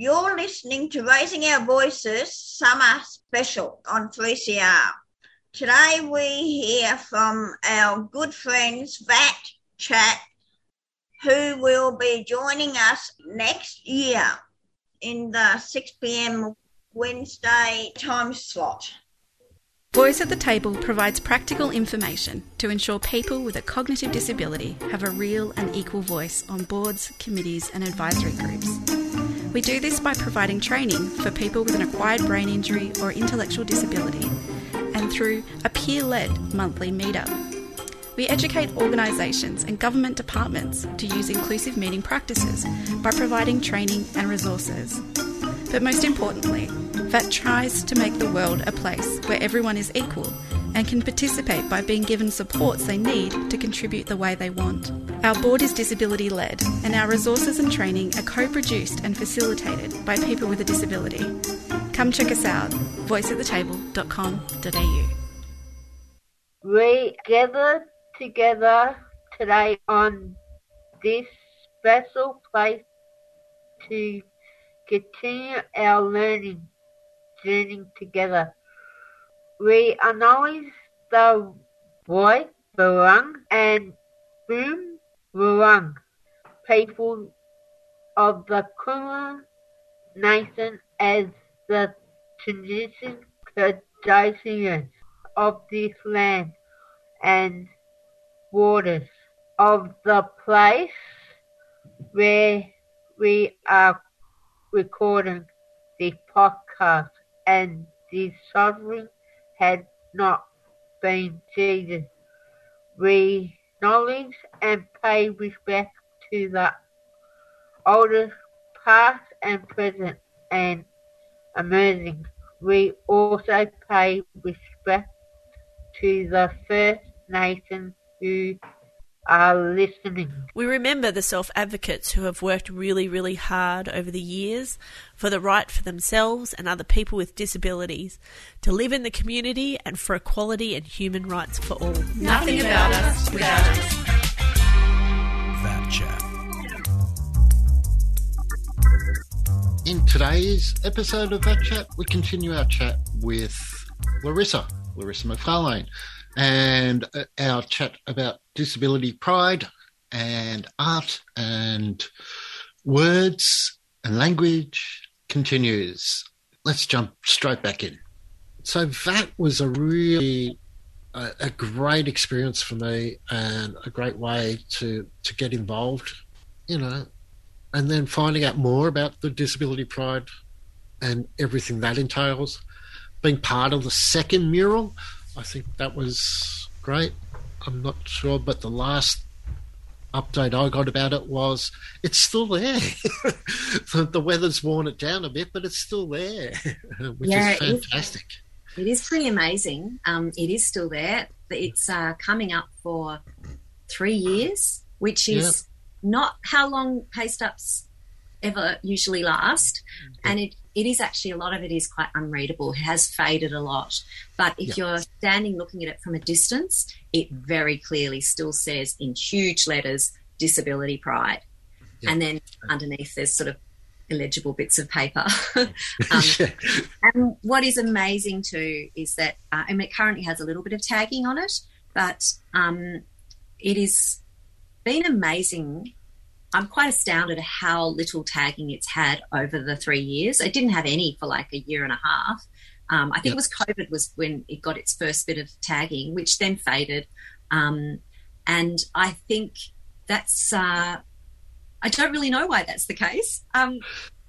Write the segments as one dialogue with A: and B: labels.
A: You're listening to Raising Our Voices Summer Special on 3CR. Today we hear from our good friends Vat Chat, who will be joining us next year in the 6 p.m. Wednesday time slot.
B: Voice at the Table provides practical information to ensure people with a cognitive disability have a real and equal voice on boards, committees, and advisory groups. We do this by providing training for people with an acquired brain injury or intellectual disability and through a peer led monthly meetup. We educate organisations and government departments to use inclusive meeting practices by providing training and resources. But most importantly, VAT tries to make the world a place where everyone is equal and can participate by being given supports they need to contribute the way they want. Our board is disability led, and our resources and training are co produced and facilitated by people with a disability. Come check us out, voiceatthetable.com.au.
C: We gather together today on this special place to continue our learning journey together. We acknowledge the Woi Wurrung and Boon Wurrung people of the Kulin Nation as the traditional custodians of this land and waters of the place where we are recording this podcast and the sovereign had not been ceded. We acknowledge and pay respect to the oldest past and present and emerging. We also pay respect to the First Nations who are listening.
D: We remember the self advocates who have worked really, really hard over the years for the right for themselves and other people with disabilities to live in the community and for equality and human rights for all.
B: Nothing about us without us.
E: VAT chat. In today's episode of VAT Chat, we continue our chat with Larissa, Larissa MacFarlane, and uh, our chat about disability pride and art and words and language continues. Let's jump straight back in. So that was a really a, a great experience for me and a great way to to get involved, you know, and then finding out more about the disability pride and everything that entails. Being part of the second mural, I think that was great. I'm not sure, but the last update I got about it was it's still there. the, the, weather's worn it down a bit, but it's still there, which yeah, is fantastic.
F: It is, it is pretty amazing. Um, it is still there. It's uh, coming up for three years, which is not how long paste ups ever usually last. And it, it is actually a lot of it is quite unreadable. It has faded a lot. But if you're standing looking at it from a distance, it very clearly still says in huge letters disability pride. And then underneath there's sort of illegible bits of paper. um, yeah. And what is amazing too is that, uh, I mean, it currently has a little bit of tagging on it, but um, it has been amazing I'm quite astounded at how little tagging it's had over the three years. It didn't have any for like a year and a half. Um, I think yep. it was COVID was when it got its first bit of tagging, which then faded. Um, and I think that's, uh, I don't really know why that's the case. Um,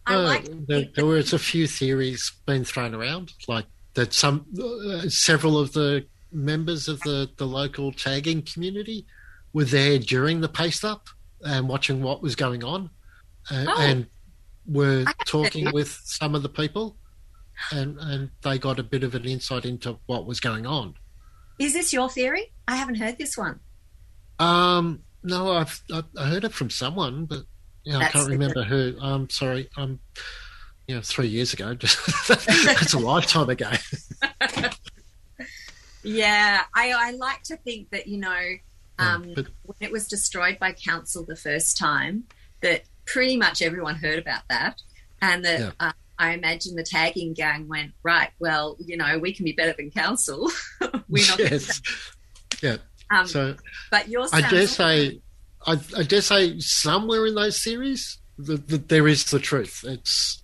F: I uh,
E: like there, there was a few theories being thrown around, like that some, uh, several of the members of the, the local tagging community were there during the paste up and watching what was going on, uh, oh. and were talking with some of the people, and and they got a bit of an insight into what was going on.
F: Is this your theory? I haven't heard this one.
E: Um, no, I've I heard it from someone, but you know, I can't remember who. I'm sorry. I'm, you know, three years ago. That's a lifetime ago.
F: yeah, I I like to think that you know um, but, when it was destroyed by council the first time, that pretty much everyone heard about that. and that yeah. uh, I imagine the tagging gang went right. Well, you know, we can be better than council. We're not.
E: yes. Yeah. Um, so,
F: but your
E: I dare say, I, I, dare say, somewhere in those series, the, the, there is the truth. It's.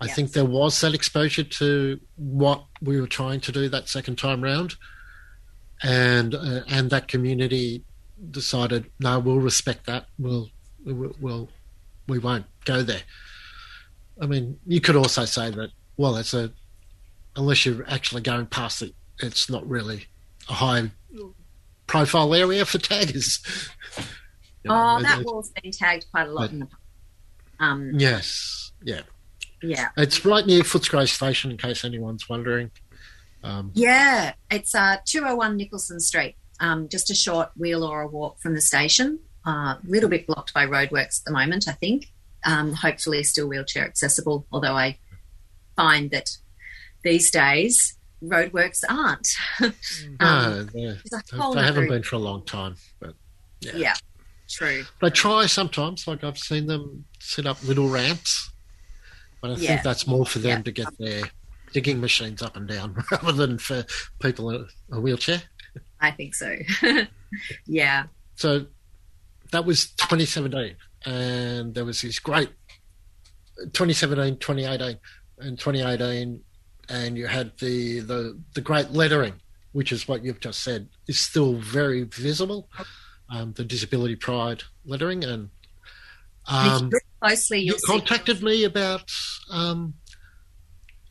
E: I think there was that exposure to what we were trying to do that second time round, and uh, and that community decided, no, we'll respect that. We'll we'll, we'll we won't go there. I mean, you could also say that, well, it's a, unless you're actually going past it, it's not really a high profile area for taggers.
F: You know, oh, that wall's been tagged quite a lot but, in the um,
E: Yes, yeah.
F: Yeah.
E: It's right near Footscray Station, in case anyone's wondering. Um,
F: yeah, it's uh, 201 Nicholson Street, um, just a short wheel or a walk from the station. A uh, little bit blocked by roadworks at the moment, I think um, hopefully still wheelchair accessible, although I find that these days roadworks aren't.
E: um, no, they haven't been for a long time, but yeah.
F: yeah. True.
E: They try sometimes, like I've seen them set up little ramps, but I yeah. think that's more for them yeah. to get their digging machines up and down rather than for people in a wheelchair.
F: I think so. yeah.
E: So that was 2017 and there was this great 2017, 2018, and 2018, and you had the the the great lettering, which is what you've just said, is still very visible. Um, the disability pride lettering, and um,
F: closely,
E: you contacted me about um,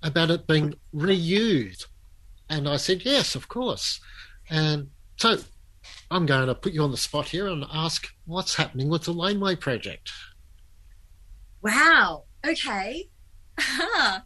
E: about it being reused, and I said yes, of course, and so I'm going to put you on the spot here and ask what's happening with the Laneway project.
F: Wow. Okay.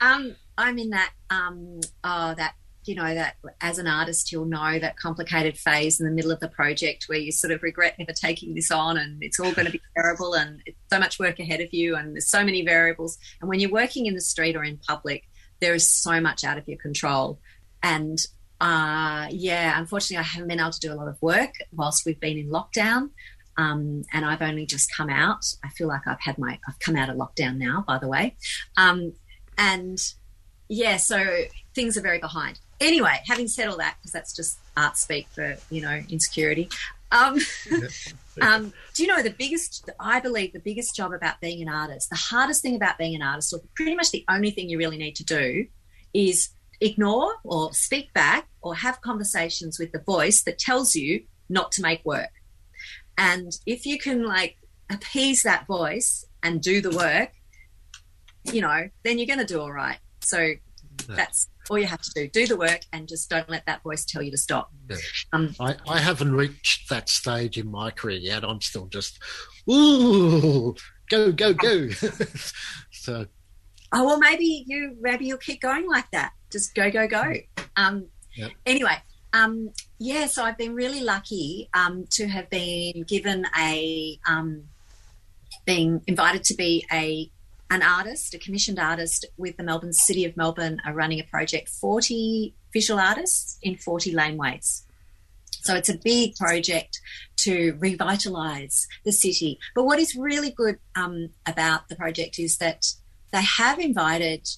F: um, I'm in that um, oh, that you know that as an artist you'll know that complicated phase in the middle of the project where you sort of regret never taking this on and it's all going to be terrible and it's so much work ahead of you and there's so many variables and when you're working in the street or in public there is so much out of your control and uh, yeah, unfortunately, I haven't been able to do a lot of work whilst we've been in lockdown. Um, and I've only just come out. I feel like I've had my, I've come out of lockdown now, by the way. Um, and yeah, so things are very behind. Anyway, having said all that, because that's just art speak for, you know, insecurity. Um, um, do you know the biggest, I believe the biggest job about being an artist, the hardest thing about being an artist, or pretty much the only thing you really need to do is ignore or speak back or have conversations with the voice that tells you not to make work. And if you can like appease that voice and do the work, you know, then you're going to do all right. So that's all you have to do. Do the work and just don't let that voice tell you to stop.
E: Yeah. Um, I, I haven't reached that stage in my career yet. I'm still just, ooh, go, go, go. so.
F: Oh, well, maybe you, maybe you'll keep going like that. Just go, go, go. Um, Yep. Anyway, um, yeah, so I've been really lucky um, to have been given a, um, being invited to be a an artist, a commissioned artist with the Melbourne City of Melbourne are running a project, 40 visual artists in 40 laneways. So it's a big project to revitalise the city. But what is really good um, about the project is that they have invited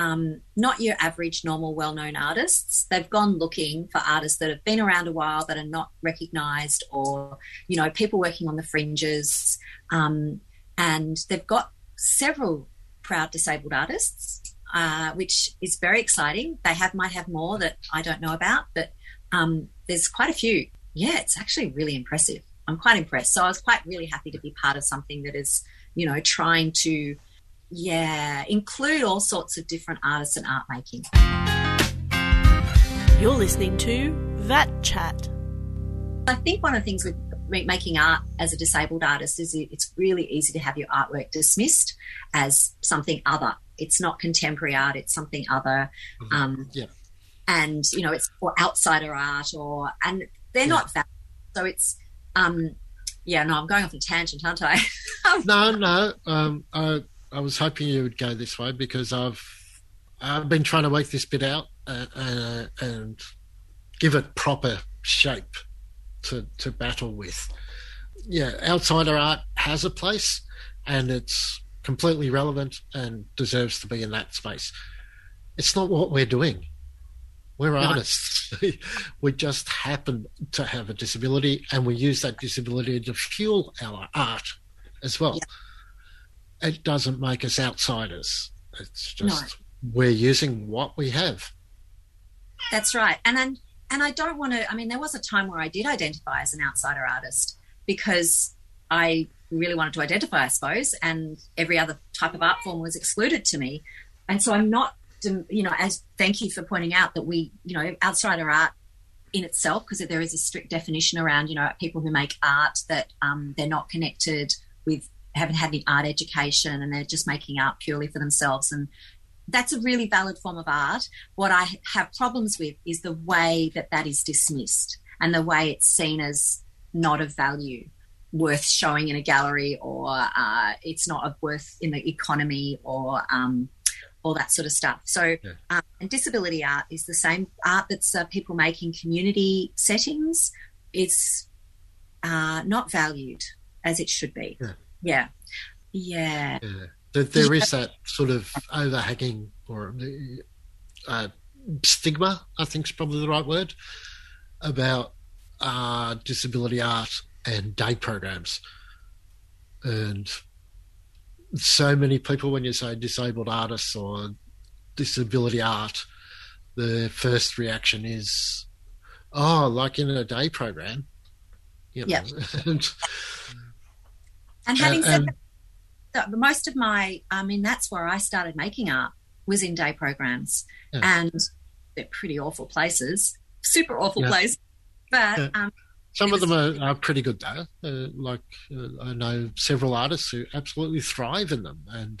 F: um, not your average, normal, well known artists. They've gone looking for artists that have been around a while that are not recognised or, you know, people working on the fringes. Um, and they've got several proud disabled artists, uh, which is very exciting. They have might have more that I don't know about, but um, there's quite a few. Yeah, it's actually really impressive. I'm quite impressed. So I was quite really happy to be part of something that is, you know, trying to yeah, include all sorts of different artists and art making.
D: You're listening to VAT Chat.
F: I think one of the things with making art as a disabled artist is it's really easy to have your artwork dismissed as something other. It's not contemporary art; it's something other.
E: Mm-hmm. Um, yeah.
F: And you know, it's or outsider art, or and they're yeah. not that. So it's um, yeah. No, I'm going off a tangent, aren't I?
E: no, no. Um, uh, I was hoping you would go this way because I've I've been trying to work this bit out uh, uh, and give it proper shape to to battle with. Yeah, outsider art has a place, and it's completely relevant and deserves to be in that space. It's not what we're doing. We're
F: No.
E: artists. we just happen to have a disability and we use that disability to fuel our art as well. It doesn't make us outsiders. It's just we're using what we have.
F: That's right. And then, and I don't want to. I mean, there was a time where I did identify as an outsider artist because I really wanted to identify, I suppose, and every other type of art form was excluded to me. And so I'm not, you know, as thank you for pointing out that we, you know, outsider art in itself, because there is a strict definition around, you know, people who make art that um, they're not connected with, haven't had any art education, and they're just making art purely for themselves. And that's a really valid form of art. What I have problems with is the way that that is dismissed and the way it's seen as not of value, worth showing in a gallery, or uh, it's not of worth in the economy, or um, all that sort of stuff. So,
E: Yeah.
F: um, and disability art is the same art that's uh, people make in community settings. It's uh, not valued as it should be.
E: Yeah.
F: Yeah. Yeah.
E: Yeah. There, there is that sort of overhanging or uh, stigma, I think is probably the right word, about uh, disability art and day programs. And so many people, when you say disabled artists or disability art, the first reaction is, oh, like in a day program. You know?
F: Yeah.
E: and,
F: And having
E: Uh,
F: said
E: and-
F: that, most of my, I mean, that's where I started making art was in day programs,
E: Yeah.
F: and they're pretty awful places, super awful
E: Yeah.
F: places. But
E: Yeah.
F: um,
E: Some of them are, are pretty good though. Uh, like uh, I know several artists who absolutely thrive in them, and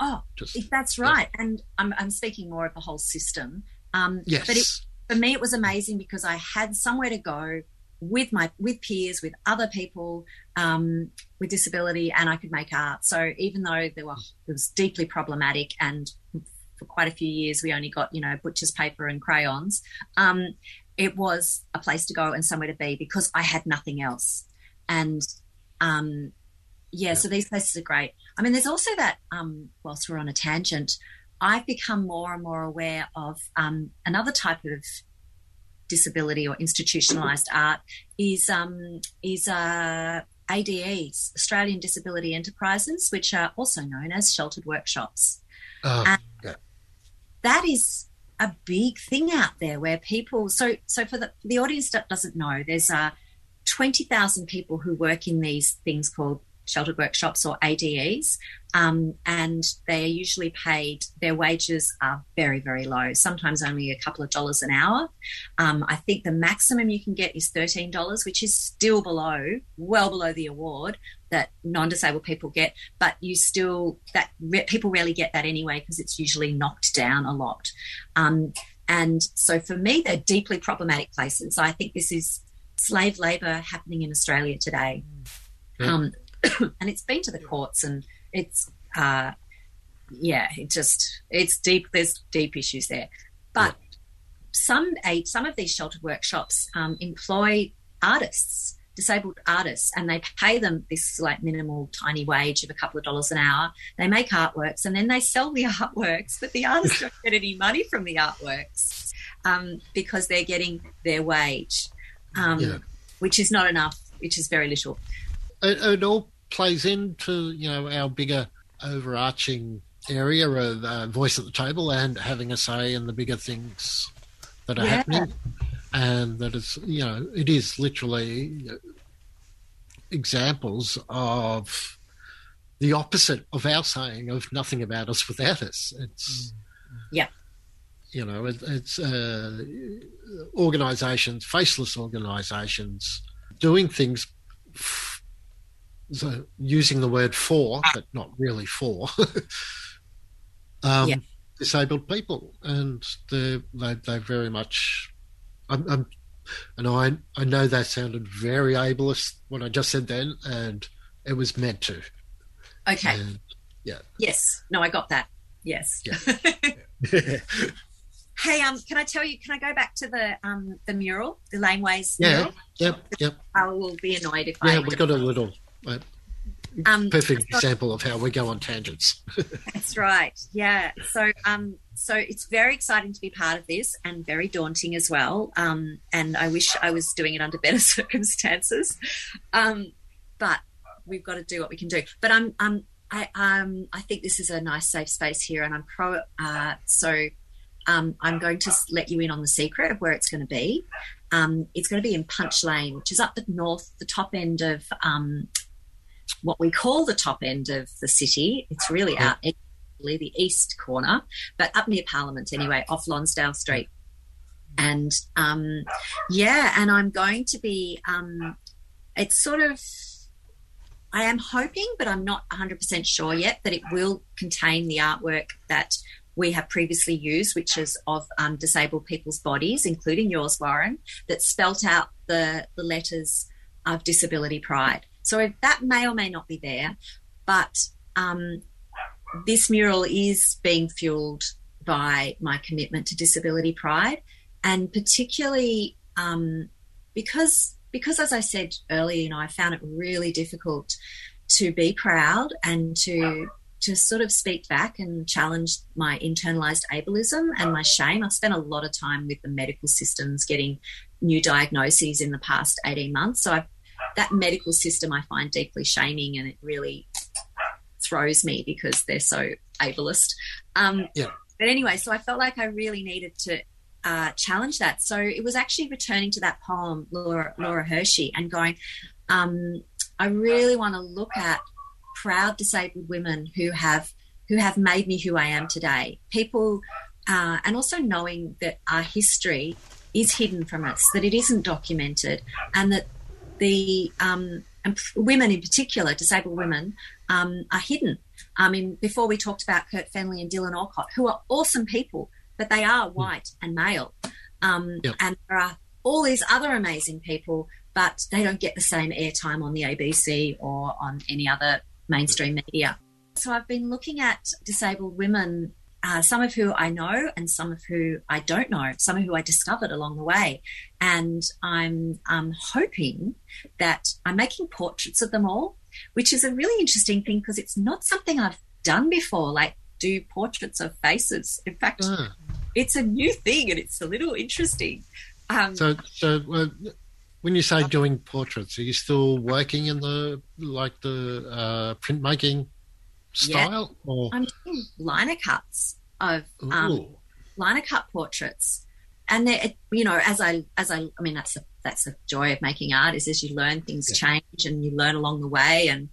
F: oh,
E: just
F: that's right. And I'm, I'm speaking more of the whole system. Um,
E: yes,
F: But it, for me, it was amazing because I had somewhere to go with my with peers, with other people um, with disability, and I could make art. So even though there were it was deeply problematic, and for quite a few years we only got you know butcher's paper and crayons, um, it was a place to go and somewhere to be because I had nothing else. And um, yeah, so these places are great. I mean, there's also that. Um, whilst we're on a tangent, I've become more and more aware of um, another type of disability or institutionalized art is um, is uh, ADEs, Australian Disability Enterprises, which are also known as sheltered workshops.
E: um,
F: and-
E: yeah,
F: That is a big thing out there where people. So so for the the audience that doesn't know, there's uh, twenty thousand people who work in these things called sheltered workshops or ADEs, um, and they are usually paid. Their wages are very very low, sometimes only a couple of dollars an hour. Um, I think the maximum you can get is thirteen dollars, which is still below, well below the award that non-disabled people get. But you still that re- people rarely get that anyway because it's usually knocked down a lot. Um, and so for me, they're deeply problematic places. I think this is slave labour happening in Australia today.
E: Yeah.
F: Um, and it's been to the courts and it's, uh, yeah, it just, it's deep, there's deep issues there. But some, a, some of these sheltered workshops um, employ artists disabled artists and they pay them this like minimal tiny wage of a couple of dollars an hour they make artworks and then they sell the artworks but the artists don't get any money from the artworks um, because they're getting their wage um,
E: Yeah.
F: which is not enough which is very little
E: it, it all plays into you know our bigger overarching area of uh, voice at the table and having a say in the bigger things that are
F: Yeah.
E: happening, and that is you know it is literally uh, examples of the opposite of our saying of nothing about us without us. It's
F: Yeah.
E: you know it, it's uh, organisations, faceless organisations, doing things. F- so using the word for, but not really for, um,
F: Yeah.
E: disabled people, and they they they very much. I'm, I'm, and I I know that sounded very ableist what I just said then, and it was meant to.
F: okay
E: And,
F: yes no i got that yes
E: Yeah.
F: hey um can i tell you can i go back to the um the mural the laneways
E: yeah,
F: mural
E: yep, yep.
F: i will be annoyed if i
E: Yeah, we got a little. Uh, Um, Perfect example of how we go on tangents.
F: that's right. Yeah. So, um, so it's very exciting to be part of this, and very daunting as well. Um, and I wish I was doing it under better circumstances. Um, but we've got to do what we can do. But I'm, I'm, I, um, I think this is a nice safe space here, and I'm pro. Uh, so um, I'm going to let you in on the secret of where it's going to be. Um, it's going to be in Punch Lane, which is up the north, the top end of um, what we call the top end of the city. It's really out the east corner, but up near Parliament anyway, off Lonsdale Street. And um, yeah, and I'm going to be. Um, it's sort of. I am hoping, but I'm not 100% sure yet, that it will contain the artwork that we have previously used, which is of um, disabled people's bodies, including yours, Warren, that spelt out the, the letters of disability pride. So that may or may not be there, but um, this mural is being fueled by my commitment to disability pride, and particularly um, because because as I said earlier, you know, I found it really difficult to be proud and to to sort of speak back and challenge my internalized ableism and my shame. I've spent a lot of time with the medical systems getting new diagnoses in the past 18 months. So I've, that medical system I find deeply shaming and it really throws me because they're so ableist. Um, yeah. But anyway, so I felt like I really needed to uh, challenge that. So it was actually returning to that poem, Laura, Laura Hershey, and going, um, I really want to look at proud disabled women who have who have made me who I am today. People, uh, and also knowing that our history is hidden from us, that it isn't documented, and that the um, women in particular, disabled women, um, are hidden. I mean, before we talked about Kurt Fearnley and Dylan Alcott, who are awesome people, but they are white and male. Um, yep. And there are all these other amazing people, but they don't get the same airtime on the ABC or on any other mainstream media. So I've been looking at disabled women, uh, some of who I know and some of who I don't know, some of who I discovered along the way. And I'm um, hoping that I'm making portraits of them all, which is a really interesting thing because it's not something I've done before, like do portraits of faces. In fact, ah. it's a new thing and it's a little interesting.
E: Um, so, so uh, when you say doing portraits, are you still working in the like the uh, printmaking style?
F: Yeah. Or? I'm doing lino cuts of um, lino cut portraits, and they, you know, as I as I, I mean, that's the that's the joy of making art is as you learn things yeah. change and you learn along the way and.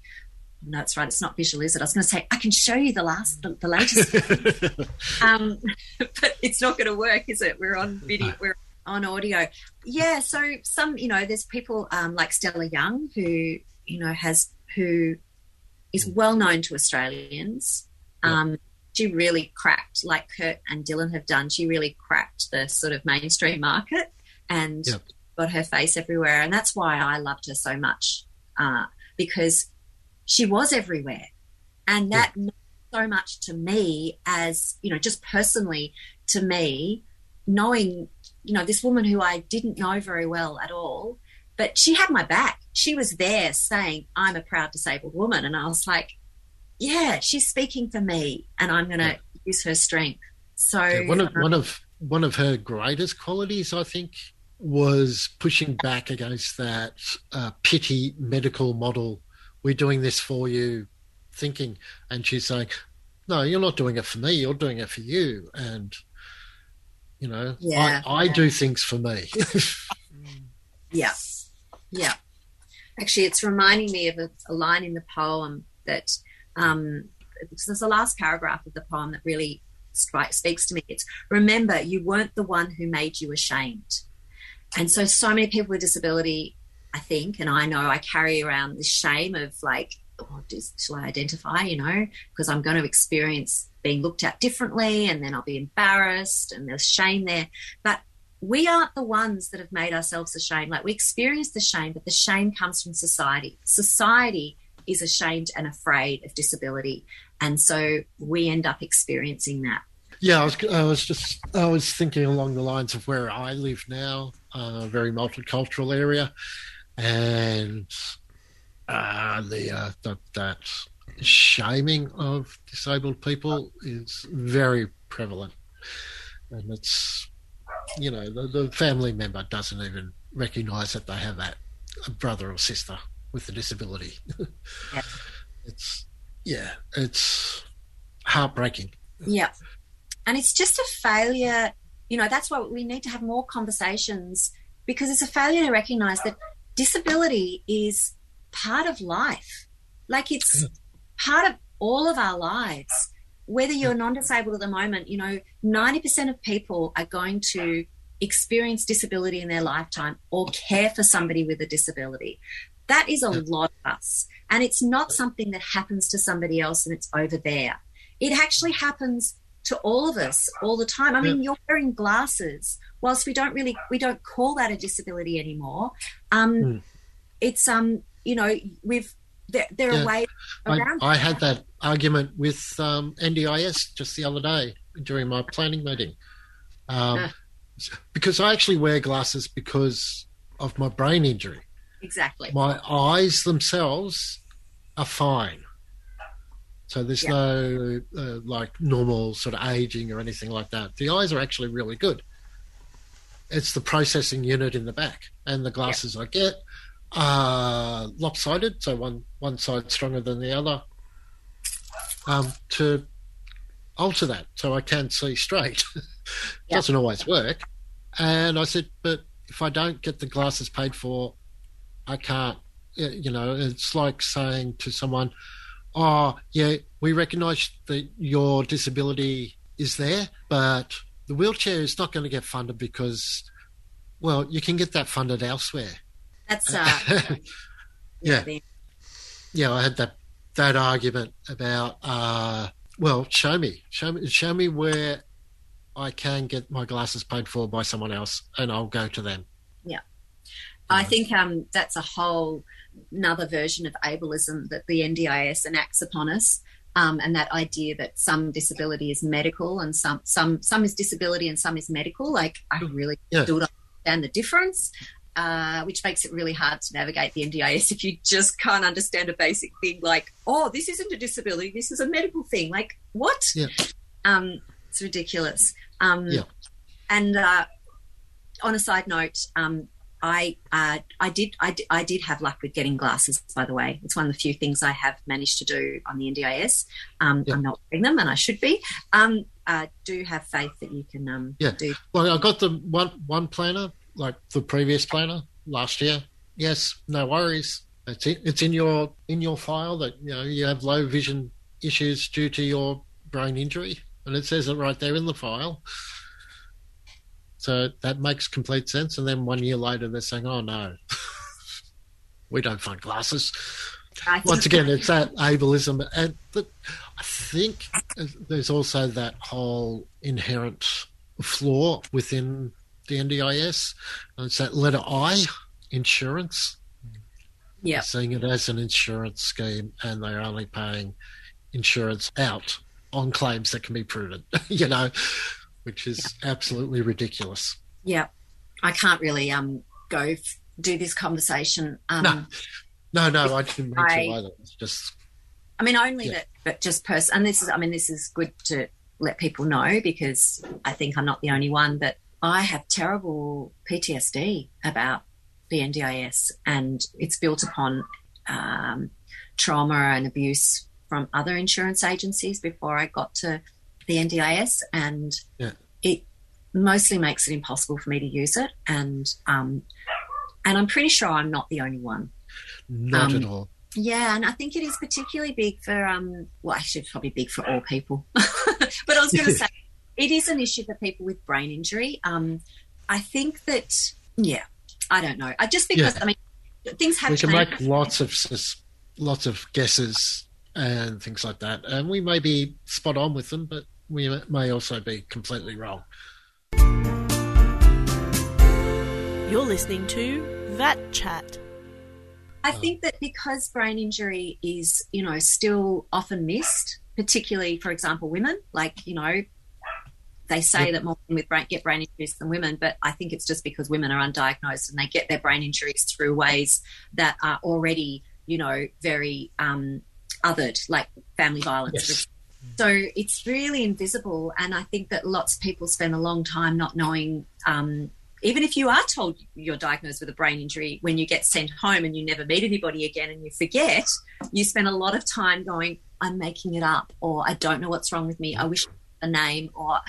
F: No, that's right. It's not visual, is it? I was going to say I can show you the last, the, the latest, um, but it's not going to work, is it? We're on video. We're on audio. Yeah, so some, you know, there's people um, like Stella Young who, you know, has who is well known to Australians. Um, She really cracked, like Kurt and Dylan have done. She really cracked the sort of mainstream market and yep. got her face everywhere, and that's why I loved her so much uh, because she was everywhere, and that yep. meant so much to me as you know, just personally to me, knowing you know, this woman who I didn't know very well at all, but she had my back. She was there saying, I'm a proud disabled woman. And I was like, yeah, she's speaking for me and I'm going to yeah. use her strength. So yeah,
E: one of, um, one of, one of her greatest qualities, I think, was pushing back against that uh, pity medical model. We're doing this for you, thinking, and she's saying, "No, you're not doing it for me. You're doing it for you." And you know, yeah, I, I yeah. do things for me.
F: yeah, yeah. Actually, it's reminding me of a, a line in the poem that um, there's the last paragraph of the poem that really speaks to me. It's remember, you weren't the one who made you ashamed. And so, so many people with disability, I think, and I know I carry around this shame of like, oh, shall I identify, you know, because I'm going to experience being looked at differently and then I'll be embarrassed and there's shame there. But we aren't the ones that have made ourselves ashamed. Like we experience the shame, but the shame comes from society. Society is ashamed and afraid of disability. And so we end up experiencing that.
E: Yeah, I was, I was just I was thinking along the lines of where I live now, a very multicultural area, and uh, the, uh, the that shaming of disabled people is very prevalent, and it's you know the, the family member doesn't even recognise that they have that a brother or sister with a disability.
F: Yeah.
E: it's yeah, it's heartbreaking.
F: Yeah. And it's just a failure. You know, that's why we need to have more conversations because it's a failure to recognize that disability is part of life. Like it's part of all of our lives. Whether you're non disabled at the moment, you know, 90% of people are going to experience disability in their lifetime or care for somebody with a disability. That is a lot of us. And it's not something that happens to somebody else and it's over there. It actually happens to all of us all the time. I mean, you're wearing glasses. Whilst we don't really we don't call that a disability anymore. Um,
E: Mm.
F: It's um, you know, we've there, there
E: Yeah.
F: are ways
E: I,
F: around.
E: I had that argument with um, NDIS just the other day during my planning meeting. Um, Because I actually wear glasses because of my brain injury.
F: exactly.
E: My eyes themselves are fine. So there's
F: Yeah.
E: no uh, like normal sort of aging or anything like that. The eyes are actually really good. It's the processing unit in the back, and the glasses I get are lopsided, so one one side stronger than the other. Um, to alter that so I can see straight.
F: Yeah.
E: Doesn't always work. And I said, but if I don't get the glasses paid for, I can't. You know, it's like saying to someone, "Oh, yeah, we recognise that your disability is there, but the wheelchair is not going to get funded because, well, you can get that funded elsewhere."
F: That's uh,
E: yeah, yeah. I had that that argument about, uh, well, show me, show me, show me where I can get my glasses paid for by someone else, and I'll go to them. Yeah.
F: I think um, that's a whole another version of ableism that the NDIS enacts upon us. Um, and that idea that some disability is medical and some some some is disability and some is medical. Like I really
E: Yeah.
F: still don't understand the difference, uh, which makes it really hard to navigate the NDIS if you just can't understand a basic thing like, oh, this isn't a disability, this is a medical thing. Like what?
E: Yeah.
F: Um, it's ridiculous. Um,
E: Yeah.
F: And uh, on a side note, um, I uh, I did I, did I did have luck with getting glasses. By the way, it's one of the few things I have managed to do on the NDIS. Um,
E: Yeah.
F: I'm not wearing them, and I should be. Um, I do have faith that you can um,
E: Yeah.
F: do.
E: Well, I got the one one planner, like the previous planner last year. Yes, no worries. It's in, it's in your in your file that you know you have low vision issues due to your brain injury, and it says it right there in the file. So that makes complete sense. And then one year later, they're saying, "Oh no, we don't fund glasses." Once again, it's that ableism, and the, I think there's also that whole inherent flaw within the NDIS. And it's that letter I, insurance.
F: Yeah.
E: seeing it as an insurance scheme, and they're only paying insurance out on claims that can be proven. you know, which is absolutely ridiculous.
F: Yeah, I can't really um go f- do this conversation. Um,
E: No. No, no, I didn't mean
F: I-
E: to either. It's just
F: I mean, only
E: Yeah.
F: that, but just person. And this is, I mean, this is good to let people know because I think I'm not the only one. But I have terrible PTSD about the NDIS, and it's built upon um, trauma and abuse from other insurance agencies before I got to the NDIS, and
E: Yeah.
F: it mostly makes it impossible for me to use it. And um, and I'm pretty sure I'm not the only one.
E: not
F: Um,
E: at all.
F: Yeah, and I think it is particularly big for um well actually it's probably big for all people. but I was gonna say it is an issue for people with brain injury. Um I think that yeah, I don't know. I just because
E: Yeah.
F: I mean things have
E: we can
F: changed.
E: make lots of lots of guesses and things like that, and we may be spot on with them, but we may also be completely wrong.
D: You're listening to VAT Chat.
F: I think that because brain injury is, you know, still often missed, particularly for example women, like, you know, they say
E: Yep.
F: that more women with brain get brain injuries than women, but I think it's just because women are undiagnosed and they get their brain injuries through ways that are already you know, very um, othered, like family violence.
E: Yes.
F: So it's really invisible, and I think that lots of people spend a long time not knowing. Um, even if you are told you're diagnosed with a brain injury, when you get sent home and you never meet anybody again and you forget, you spend a lot of time going, "I'm making it up," or "I don't know what's wrong with me. I wish a name," or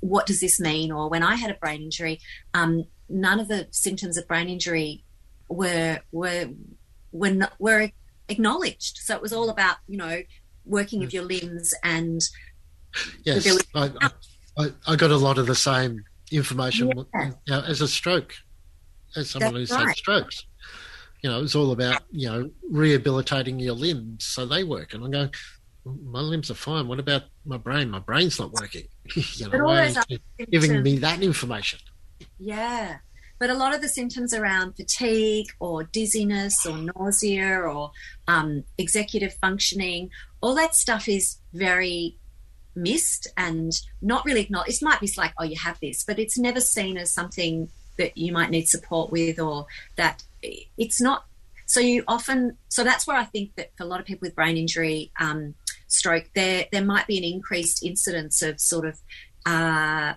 F: "What does this mean?" Or when I had a brain injury, um, none of the symptoms of brain injury were were were not, were acknowledged. So it was all about you know working of your limbs and
E: Yes, I, I, I got a lot of the same information
F: Yeah.
E: you know, as a stroke, as someone
F: That's
E: who's had strokes. You know, it's all about you know rehabilitating your limbs so they work. And I'm going, my limbs are fine. What about my brain? My brain's not working. you know, why aren't you giving
F: symptoms-
E: me that information?
F: Yeah. But a lot of the symptoms around fatigue or dizziness or nausea or um, executive functioning, all that stuff is very missed and not really acknowledged. It might be like, oh, you have this, but it's never seen as something that you might need support with or that it's not. So you often, so that's where I think that for a lot of people with brain injury, um, stroke, there there might be an increased incidence of sort of uh,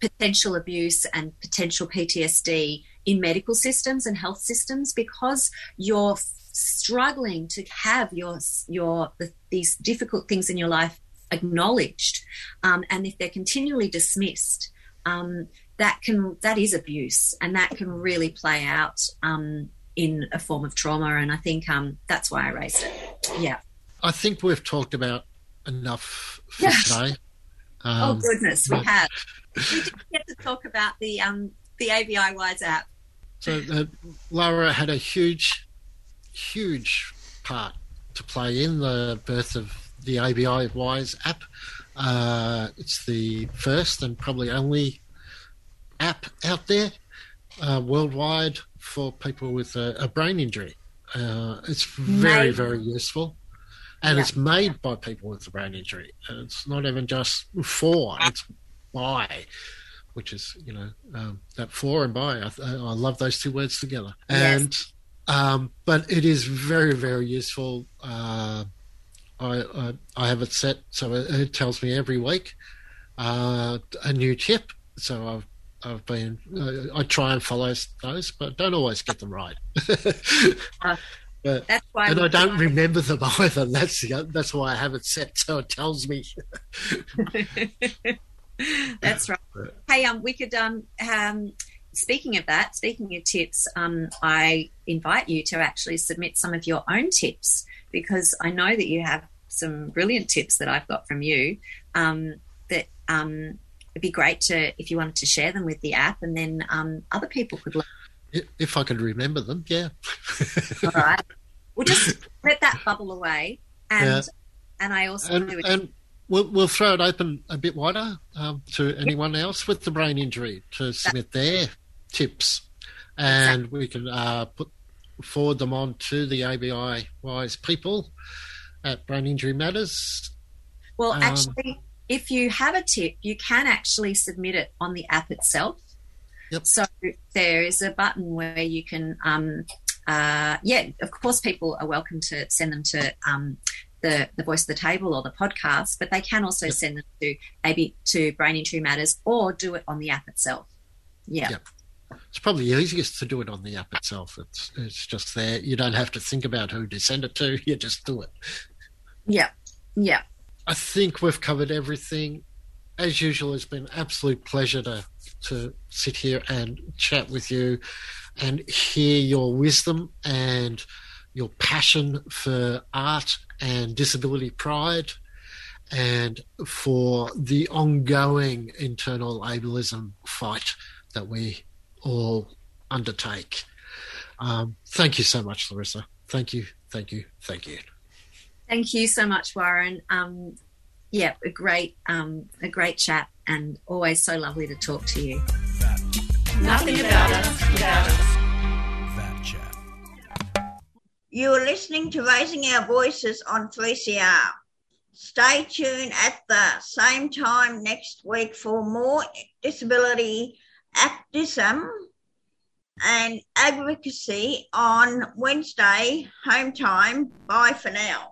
F: potential abuse and potential PTSD in medical systems and health systems because you're struggling to have your your the, these difficult things in your life acknowledged, um, and if they're continually dismissed, um, that can that is abuse, and that can really play out um, in a form of trauma. And I think um, that's why I raised it. Yeah.
E: I think we've talked about enough for
F: Yes.
E: today.
F: oh
E: Um,
F: goodness, we have. We didn't get to talk about the um, the ABI Wise app.
E: So uh, Laura had a huge, huge part to play in the birth of the ABI Wise app. Uh, it's the first and probably only app out there uh, worldwide for people with a, a brain injury. Uh, it's very,
F: Amazing.
E: very useful. And
F: Yeah.
E: it's made by people with a brain injury. And it's not even just for, it's by which is you know um, that for and by. I, I love those two words together.
F: Yes.
E: And um, but it is very very useful. Uh, I, I I have it set so it, it tells me every week uh, a new tip. So I've I've been uh, I try and follow those, but don't always get them right. But,
F: That's why.
E: and I don't remember them either. That's the, that's why I have it set so it tells me.
F: That's right. Hey, um, we could um, um, speaking of that, speaking of tips, um, I invite you to actually submit some of your own tips because I know that you have some brilliant tips that I've got from you. Um, that um, it'd be great to if you wanted to share them with the app, and then um, other people could. Learn.
E: If I could remember them, yeah.
F: All right, we'll just let that bubble away, and
E: Yeah.
F: and I also
E: and,
F: do it.
E: and we'll, we'll throw it open a bit wider um, to anyone else with the brain injury to submit their tips, and we can uh, put forward them on to the ABI wise people at Brain Injury Matters.
F: Well,
E: Um,
F: actually, if you have a tip, you can actually submit it on the app itself.
E: Yep.
F: So there is a button where you can, um, uh, yeah, of course, people are welcome to send them to um, the the Voice of the Table or the podcast, but they can also
E: Yep.
F: send them to maybe to Brain Injury Matters or do it on the app itself. Yeah.
E: Yep. It's probably easiest to do it on the app itself. It's it's just there. You don't have to think about who to send it to. You just do it.
F: Yeah. Yeah.
E: I think we've covered everything. As usual, it's been an absolute pleasure to to sit here and chat with you and hear your wisdom and your passion for art and disability pride and for the ongoing internal ableism fight that we all undertake. Um, thank you so much, Larissa. Thank you, thank you, thank you.
F: Thank you so much, Warren. Um, yeah, a great, um, a great chat, and always so lovely to talk to you.
B: Nothing about us without us.
G: VAT chat.
A: You are listening to Raising Our Voices on 3CR. Stay tuned at the same time next week for more disability activism and advocacy on Wednesday, home time. Bye for now.